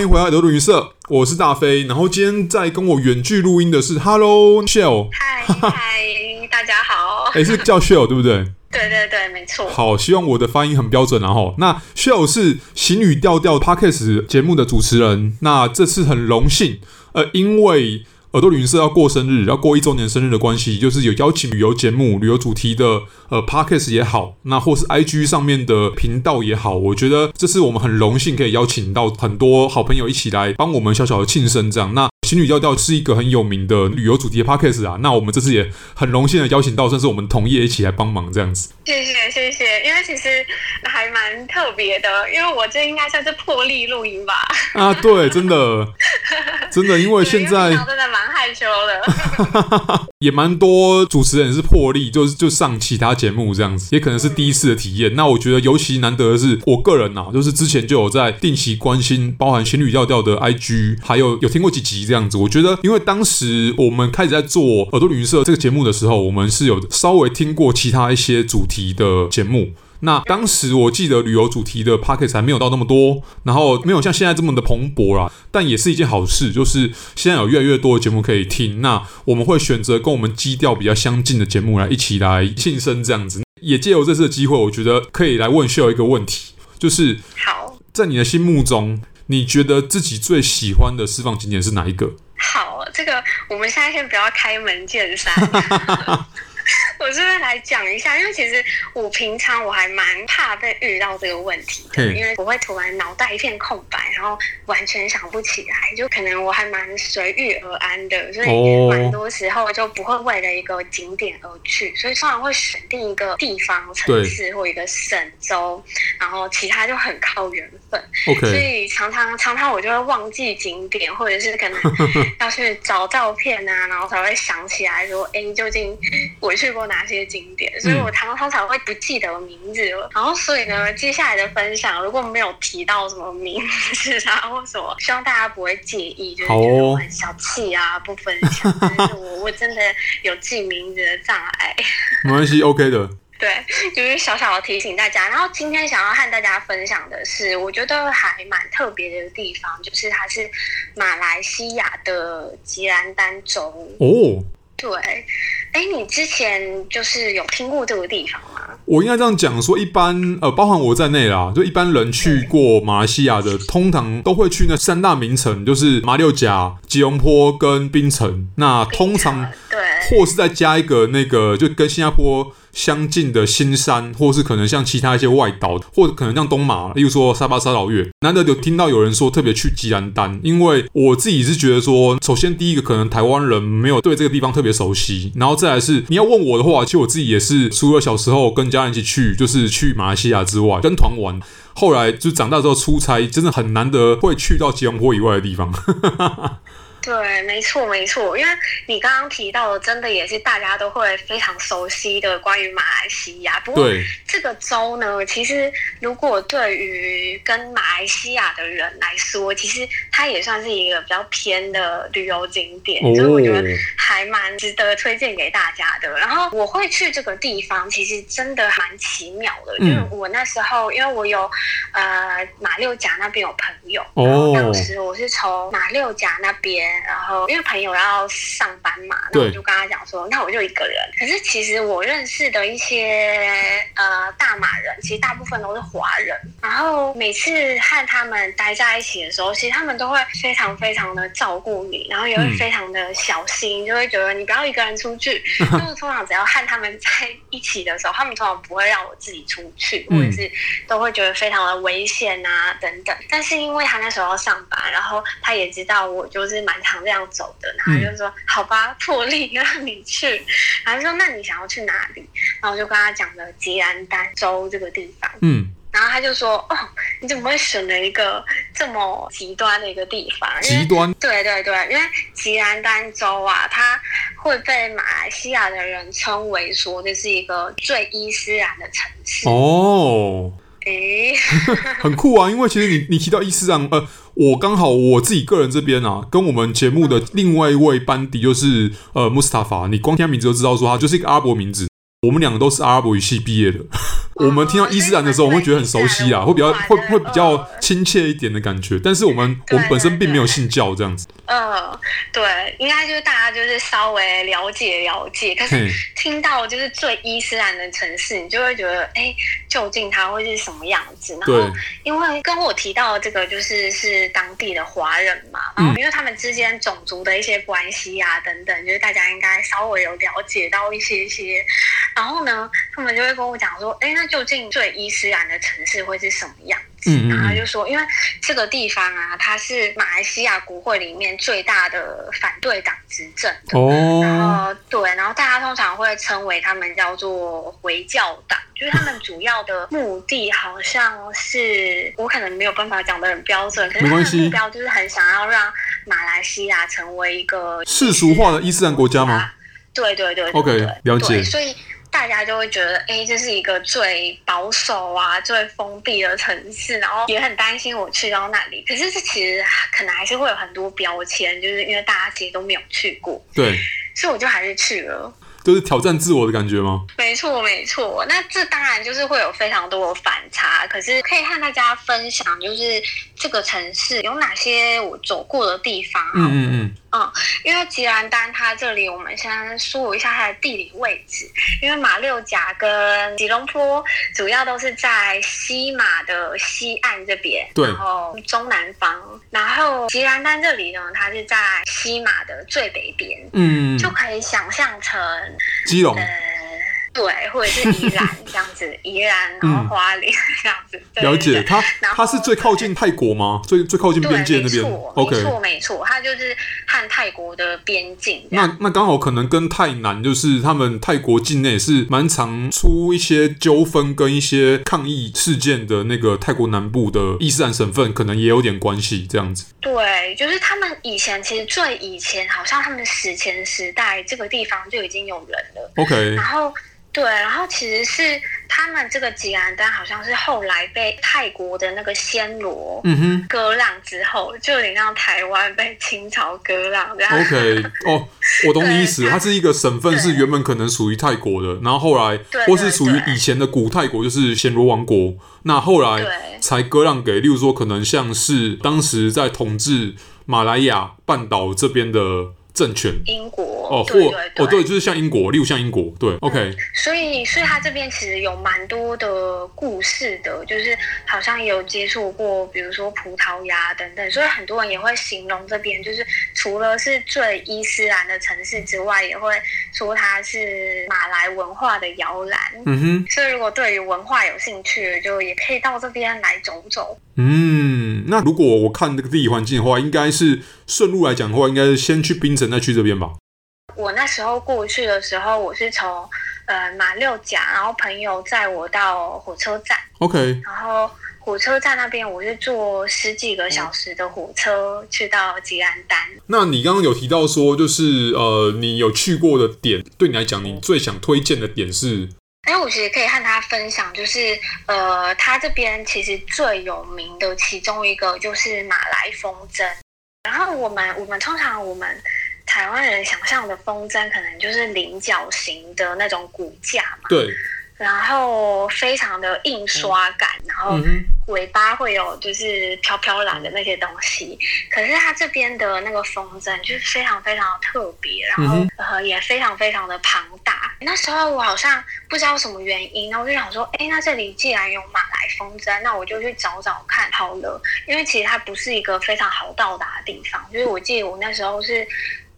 欢迎回来德鲁云社，我是大飞。然后今天在跟我远距录音的是 Hello Shell，嗨嗨，大家好。哎，是叫 Shell 对不对？对对对，没错。好，希望我的发音很标准。然后，那 Shell 是行语调调 Podcast 节目的主持人。那这次很荣幸，呃，因为。耳朵旅行社要过生日，要过一周年生日的关系，就是有邀请旅游节目、旅游主题的呃 Podcast 也好，那或是 IG 上面的频道也好，我觉得这是我们很荣幸可以邀请到很多好朋友一起来帮我们小小的庆生这样。那行语调调是一个很有名的旅游主题的 Podcast 啊，那我们这次也很荣幸的邀请到，甚至我们同业一起来帮忙这样子。谢谢谢谢，因为其实还蛮特别的，因为我这应该算是破例录音吧。啊，对，真的 真的，因为现在真的蛮害羞的，也蛮多主持人是破例，就是就上其他节目这样子，也可能是第一次的体验。嗯、那我觉得尤其难得的是，我个人呐、啊，就是之前就有在定期关心，包含情侣调调的 IG，还有有听过几集这样。这样子，我觉得，因为当时我们开始在做耳朵旅行社这个节目的时候，我们是有稍微听过其他一些主题的节目。那当时我记得旅游主题的 podcast 还没有到那么多，然后没有像现在这么的蓬勃啦。但也是一件好事，就是现在有越来越多的节目可以听。那我们会选择跟我们基调比较相近的节目来一起来庆生，这样子。也借由这次的机会，我觉得可以来问 Shell 一个问题，就是好，在你的心目中。你觉得自己最喜欢的释放景点是哪一个？好，这个我们现在先不要开门见山。我这边来讲一下，因为其实我平常我还蛮怕被遇到这个问题的，因为我会突然脑袋一片空白，然后完全想不起来，就可能我还蛮随遇而安的，所以蛮多时候就不会为了一个景点而去，所以通常会选定一个地方、城市或一个省州，然后其他就很靠缘分。所以常常常常我就会忘记景点，或者是可能 要去找照片啊，然后才会想起来说，哎，究竟我去过哪些景点？所以我常常常会不记得名字了。然后所以呢，接下来的分享如果没有提到什么名字啊或什么，希望大家不会介意，就是觉得我很小气啊，不分享。但是我我真的有记名字的障碍。没关系，OK 的。对，就是小小的提醒大家。然后今天想要和大家分享的是，我觉得还蛮特别的地方，就是它是马来西亚的吉兰丹州。哦，对，哎，你之前就是有听过这个地方吗？我应该这样讲说，一般呃，包含我在内啦，就一般人去过马来西亚的，通常都会去那三大名城，就是马六甲、吉隆坡跟槟城。那通常对，或是再加一个那个，就跟新加坡。相近的新山，或是可能像其他一些外岛，或者可能像东马，例如说沙巴、沙劳越。难得有听到有人说特别去吉兰丹，因为我自己是觉得说，首先第一个可能台湾人没有对这个地方特别熟悉，然后再来是你要问我的话，其实我自己也是除了小时候跟家人一起去，就是去马来西亚之外，跟团玩，后来就长大之后出差，真的很难得会去到吉隆坡以外的地方。对，没错，没错，因为你刚刚提到的，真的也是大家都会非常熟悉的关于马来西亚。不过，这个州呢，其实如果对于跟马来西亚的人来说，其实它也算是一个比较偏的旅游景点，所以我觉得还蛮值得推荐给大家的。然后我会去这个地方，其实真的蛮奇妙的，因为我那时候，因为我有呃马六甲那边有朋友，然后当时我是从马六甲那边。然后因为朋友要上班嘛，那我就跟他讲说，那我就一个人。可是其实我认识的一些呃大马人，其实大部分都是华人。然后每次和他们待在一起的时候，其实他们都会非常非常的照顾你，然后也会非常的小心，嗯、就会觉得你不要一个人出去。就是通常只要和他们在一起的时候，他们通常不会让我自己出去，或者是都会觉得非常的危险啊等等。但是因为他那时候要上班，然后他也知道我就是蛮。常这样走的，然后就说：“好吧，破例让你去。”然后说：“那你想要去哪里？”然后我就跟他讲了吉兰丹州这个地方。嗯，然后他就说：“哦，你怎么会选了一个这么极端的一个地方？极端？对对对，因为吉兰丹州啊，它会被马来西亚的人称为说这是一个最伊斯兰的城市。”哦。诶，很酷啊！因为其实你你提到伊斯兰，呃，我刚好我自己个人这边啊，跟我们节目的另外一位班底就是呃，穆斯塔法，你光听他名字就知道说他就是一个阿拉伯名字。我们两个都是阿拉伯语系毕业的。我们听到伊斯兰的时候，我们会觉得很熟悉啊，会比较会会比较亲切一点的感觉。但是我们我们本身并没有信教这样子。嗯，对，应该就是大家就是稍微了解了解，可是听到就是最伊斯兰的城市，你就会觉得，哎，究竟它会是什么样子？然后因为跟我提到的这个就是是当地的华人嘛，然后因为他们之间种族的一些关系啊等等，就是大家应该稍微有了解到一些些。然后呢，他们就会跟我讲说，哎，那究竟最伊斯兰的城市会是什么样子？嗯嗯，然后就说，因为这个地方啊，它是马来西亚国会里面最大的反对党执政的。哦。然后对，然后大家通常会称为他们叫做回教党，就是他们主要的目的好像是，我可能没有办法讲的很标准，可是他们的目标就是很想要让马来西亚成为一个世俗化的伊斯兰国家吗？对对对，对，对，OK，了解。所以。大家就会觉得，哎，这是一个最保守啊、最封闭的城市，然后也很担心我去到那里。可是这其实可能还是会有很多标签，就是因为大家其实都没有去过，对，所以我就还是去了。就是挑战自我的感觉吗？没错，没错。那这当然就是会有非常多的反差，可是可以和大家分享，就是这个城市有哪些我走过的地方。嗯嗯嗯。嗯，因为吉兰丹它这里，我们先说一下它的地理位置。因为马六甲跟吉隆坡主要都是在西马的西岸这边，对，然后中南方。然后吉兰丹这里呢，它是在西马的最北边，嗯，就可以想象成基隆。呃对，或者是宜兰这样子，宜兰然后花莲这样子。了解，它它是最靠近泰国吗？最最靠近边界那边？OK，没错没错，它就是和泰国的边境。那那刚好可能跟泰南，就是他们泰国境内是蛮常出一些纠纷跟一些抗议事件的那个泰国南部的伊斯兰省份，可能也有点关系这样子。对，就是他们以前其实最以前，好像他们史前时代这个地方就已经有人了。OK，然后。对，然后其实是他们这个吉兰丹好像是后来被泰国的那个暹罗割让之后，嗯、就有点像台湾被清朝割让这样。OK，哦，我懂你意思，它是一个省份，是原本可能属于泰国的，然后后来或是属于以前的古泰国，就是暹罗王国，那后来才割让给，例如说可能像是当时在统治马来亚半岛这边的。政权英国哦，或哦对，就是像英国，例如像英国，对，OK。嗯，所以，所以他这边其实有蛮多的故事的，就是好像有接触过，比如说葡萄牙等等，所以很多人也会形容这边，就是除了是最伊斯兰的城市之外，也会说它是马来文化的摇篮。嗯哼，所以如果对于文化有兴趣，就也可以到这边来走走。嗯，那如果我看这个地理环境的话，应该是顺路来讲的话，应该是先去槟城再去这边吧。我那时候过去的时候，我是从呃马六甲，然后朋友载我到火车站。OK。然后火车站那边，我是坐十几个小时的火车去到吉安丹。那你刚刚有提到说，就是呃，你有去过的点，对你来讲，你最想推荐的点是？哎，我其实可以和大家分享，就是呃，他这边其实最有名的其中一个就是马来风筝。然后我们我们通常我们台湾人想象的风筝，可能就是菱角形的那种骨架嘛。对。然后非常的印刷感，然后尾巴会有就是飘飘然的那些东西。可是它这边的那个风筝就是非常非常的特别，然后呃也非常非常的庞大。那时候我好像不知道什么原因，然后我就想说，哎，那这里既然有马来风筝，那我就去找找看好了。因为其实它不是一个非常好到达的地方，就是我记得我那时候是。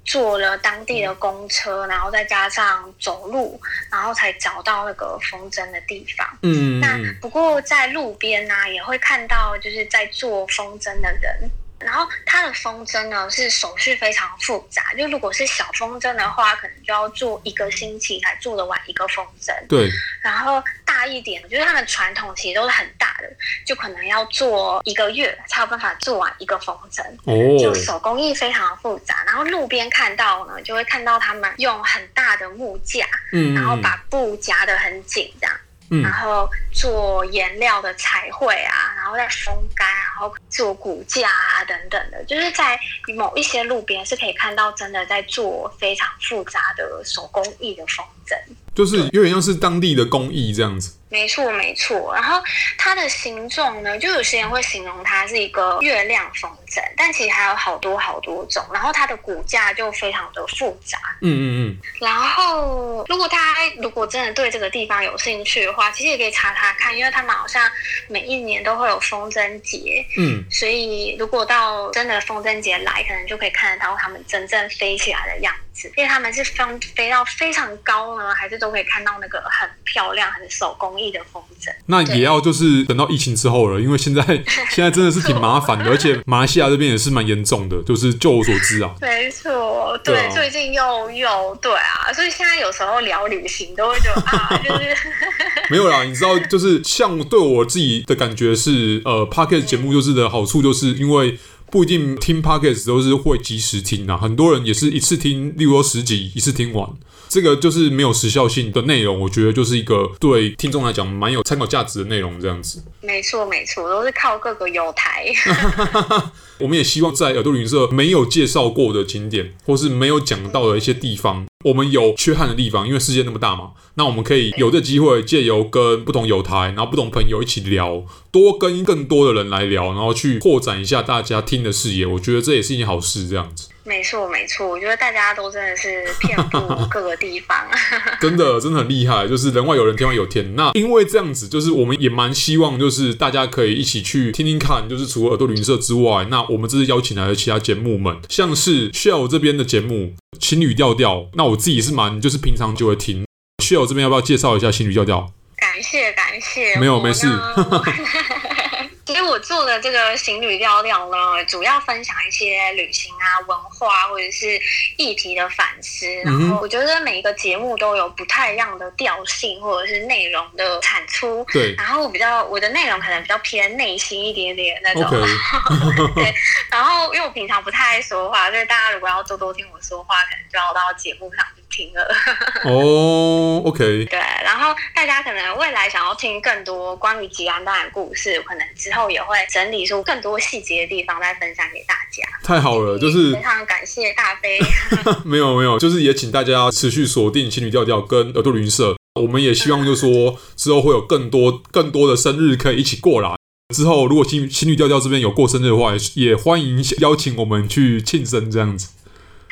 坐了当地的公车，然后再加上走路，然后才找到那个风筝的地方。嗯，那不过在路边呢、啊，也会看到就是在做风筝的人。然后它的风筝呢是手续非常复杂，就如果是小风筝的话，可能就要做一个星期才做得完一个风筝。对。然后大一点，就是他们传统其实都是很大的，就可能要做一个月才有办法做完一个风筝。哦。就手工艺非常复杂。然后路边看到呢，就会看到他们用很大的木架，嗯，然后把布夹得很紧，这样。然后做颜料的彩绘啊，然后再风干，然后做骨架啊等等的，就是在某一些路边是可以看到真的在做非常复杂的手工艺的风筝，就是有点像是当地的工艺这样子。没错，没错。然后它的形状呢，就有些人会形容它是一个月亮风筝，但其实还有好多好多种。然后它的骨架就非常的复杂。嗯嗯嗯。然后，如果大家如果真的对这个地方有兴趣的话，其实也可以查查看，因为他们好像每一年都会有风筝节。嗯。所以，如果到真的风筝节来，可能就可以看得到他们真正飞起来的样子。因为他们是飞飞到非常高呢，还是都可以看到那个很漂亮、很手工艺的风筝。那也要就是等到疫情之后了，因为现在 现在真的是挺麻烦的，而且马来西亚这边也是蛮严重的，就是就我所知啊。没错，对，对啊、最近又又对啊，所以现在有时候聊旅行都会觉得啊，就是 没有啦。你知道，就是像对我自己的感觉是，呃，Podcast 节目就是的好处，就是因为不一定听 Podcast 都是会及时听啊，很多人也是一次听，例如说十集一次听完。这个就是没有时效性的内容，我觉得就是一个对听众来讲蛮有参考价值的内容，这样子。没错，没错，都是靠各个友台。我们也希望在耳朵旅行社没有介绍过的景点，或是没有讲到的一些地方，我们有缺憾的地方，因为世界那么大嘛，那我们可以有这机会借由跟不同友台，然后不同朋友一起聊，多跟更多的人来聊，然后去扩展一下大家听的视野。我觉得这也是一件好事，这样子。没错，没错，我觉得大家都真的是遍布 各个地方，真的真的很厉害，就是人外有人，天外有天。那因为这样子，就是我们也蛮希望，就是大家可以一起去听听看，就是除了耳朵旅行社之外，那我们这次邀请来的其他节目们，像是 Shell 这边的节目《情侣调调》，那我自己是蛮就是平常就会听。Shell 这边要不要介绍一下《情侣调调》？感谢感谢，没有没事。我做的这个行旅调调呢，主要分享一些旅行啊、文化或者是议题的反思。然后我觉得每一个节目都有不太一样的调性或者是内容的产出。对。然后我比较我的内容可能比较偏内心一点点那种。Okay. 对。然后因为我平常不太爱说话，所以大家如果要多多听我说话，可能就要到节目上。听了哦，OK，对，然后大家可能未来想要听更多关于吉安丹的故事，可能之后也会整理出更多细节的地方再分享给大家。太好了，就是非常感谢大飞。没有没有，就是也请大家持续锁定情侣调调跟耳朵旅行社，我们也希望就是说之后会有更多更多的生日可以一起过来。之后如果情情侣调调这边有过生日的话，也欢迎邀请我们去庆生这样子。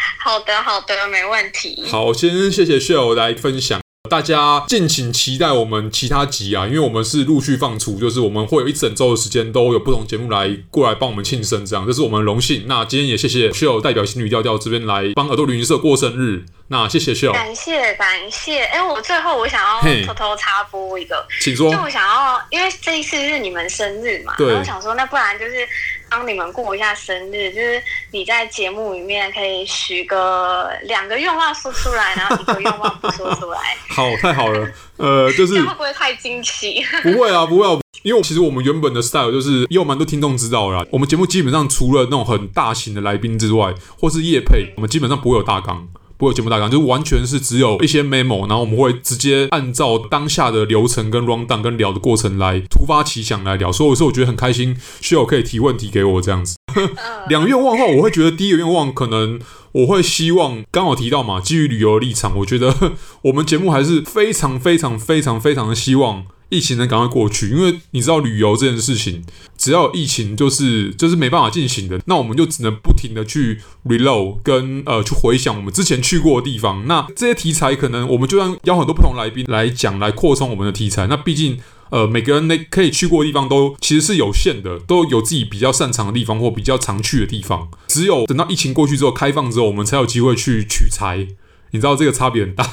好的，好的，没问题。好，先谢谢 Shell 来分享。大家敬请期待我们其他集啊，因为我们是陆续放出，就是我们会有一整周的时间都有不同节目来过来帮我们庆生，这样这是我们的荣幸。那今天也谢谢 Shell 代表新女调调这边来帮耳朵旅行社过生日。那谢谢 Shell，感谢感谢。哎，我最后我想要偷偷插播一个，请说。就我想要，因为这一次是你们生日嘛，然后我想说，那不然就是。帮你们过一下生日，就是你在节目里面可以许个两个愿望说出来，然后一个愿望不说出来。好，太好了。呃，就是会不会太惊奇？不会啊，不会啊。因为其实我们原本的 style 就是，也有蛮多听众知道啦。我们节目基本上除了那种很大型的来宾之外，或是夜配，我们基本上不会有大纲。不会有节目大纲，就完全是只有一些 memo，然后我们会直接按照当下的流程跟 round down 跟聊的过程来突发奇想来聊，所以我说我觉得很开心，需要可以提问题给我这样子。两个愿望的话，我会觉得第一个愿望可能我会希望刚好提到嘛，基于旅游的立场，我觉得 我们节目还是非常非常非常非常的希望。疫情能赶快过去，因为你知道旅游这件事情，只要有疫情就是就是没办法进行的，那我们就只能不停的去 reload 跟呃去回想我们之前去过的地方。那这些题材可能我们就算邀很多不同来宾来讲，来扩充我们的题材。那毕竟呃每个人那可以去过的地方都其实是有限的，都有自己比较擅长的地方或比较常去的地方。只有等到疫情过去之后，开放之后，我们才有机会去取材。你知道这个差别很大。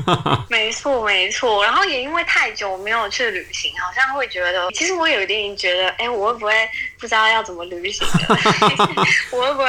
没错，没错。然后也因为太久没有去旅行，好像会觉得，其实我有一点觉得，哎，我会不会不知道要怎么旅行了？我会不会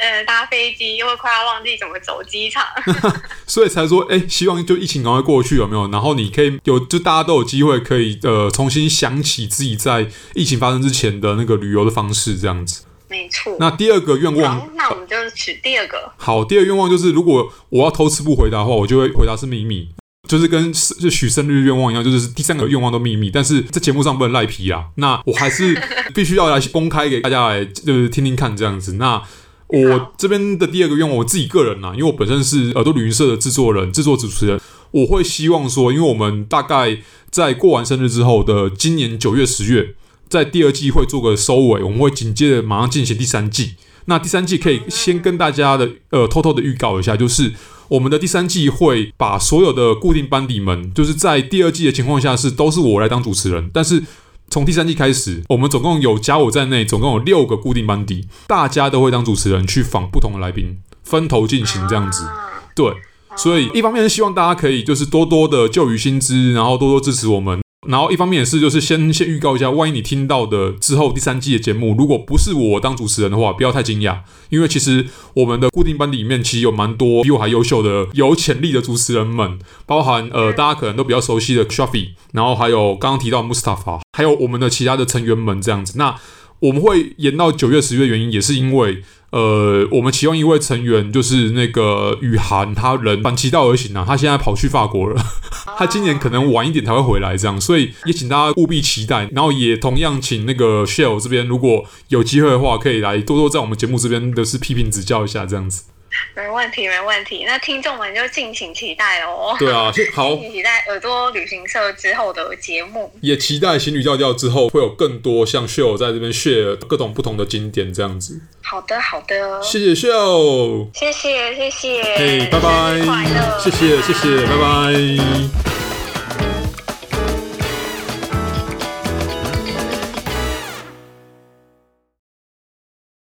呃搭飞机，又会快要忘记怎么走机场？所以才说，哎，希望就疫情赶快过去，有没有？然后你可以有，就大家都有机会可以呃重新想起自己在疫情发生之前的那个旅游的方式，这样子。没错。那第二个愿望，那我们就取第二个。好，第二个愿望就是，如果我要偷吃不回答的话，我就会回答是秘密，就是跟就许生日愿望一样，就是第三个愿望都秘密。但是在节目上不能赖皮啊，那我还是 必须要来公开给大家来，就是听听看这样子。那我这边的第二个愿望，我自己个人呐、啊，因为我本身是耳朵旅行社的制作人、制作主持人，我会希望说，因为我们大概在过完生日之后的今年九月、十月，在第二季会做个收尾，我们会紧接着马上进行第三季。那第三季可以先跟大家的呃偷偷的预告一下，就是我们的第三季会把所有的固定班底们，就是在第二季的情况下是都是我来当主持人，但是。从第三季开始，我们总共有加我在内，总共有六个固定班底，大家都会当主持人去访不同的来宾，分头进行这样子。对，所以一方面是希望大家可以就是多多的就于新知，然后多多支持我们。然后一方面也是，就是先先预告一下，万一你听到的之后第三季的节目，如果不是我当主持人的话，不要太惊讶，因为其实我们的固定班里面其实有蛮多比我还优秀的、有潜力的主持人们，包含呃大家可能都比较熟悉的 Shafi，然后还有刚刚提到 Mustafa，还有我们的其他的成员们这样子。那我们会延到九月、十月，原因也是因为。呃，我们其中一位成员就是那个雨涵，他人反其道而行啊，他现在跑去法国了，他今年可能晚一点才会回来，这样，所以也请大家务必期待。然后也同样请那个 Shell 这边，如果有机会的话，可以来多多在我们节目这边的是批评指教一下，这样子。没问题，没问题。那听众们就敬请期待哦。对啊，好，敬请期待耳朵旅行社之后的节目，也期待行旅调调之后会有更多像 Shell 在这边 share 各种不同的景点这样子。好的，好的。谢谢 Shell，谢谢，谢谢。嘿，拜拜，快乐，谢谢，谢谢，拜拜。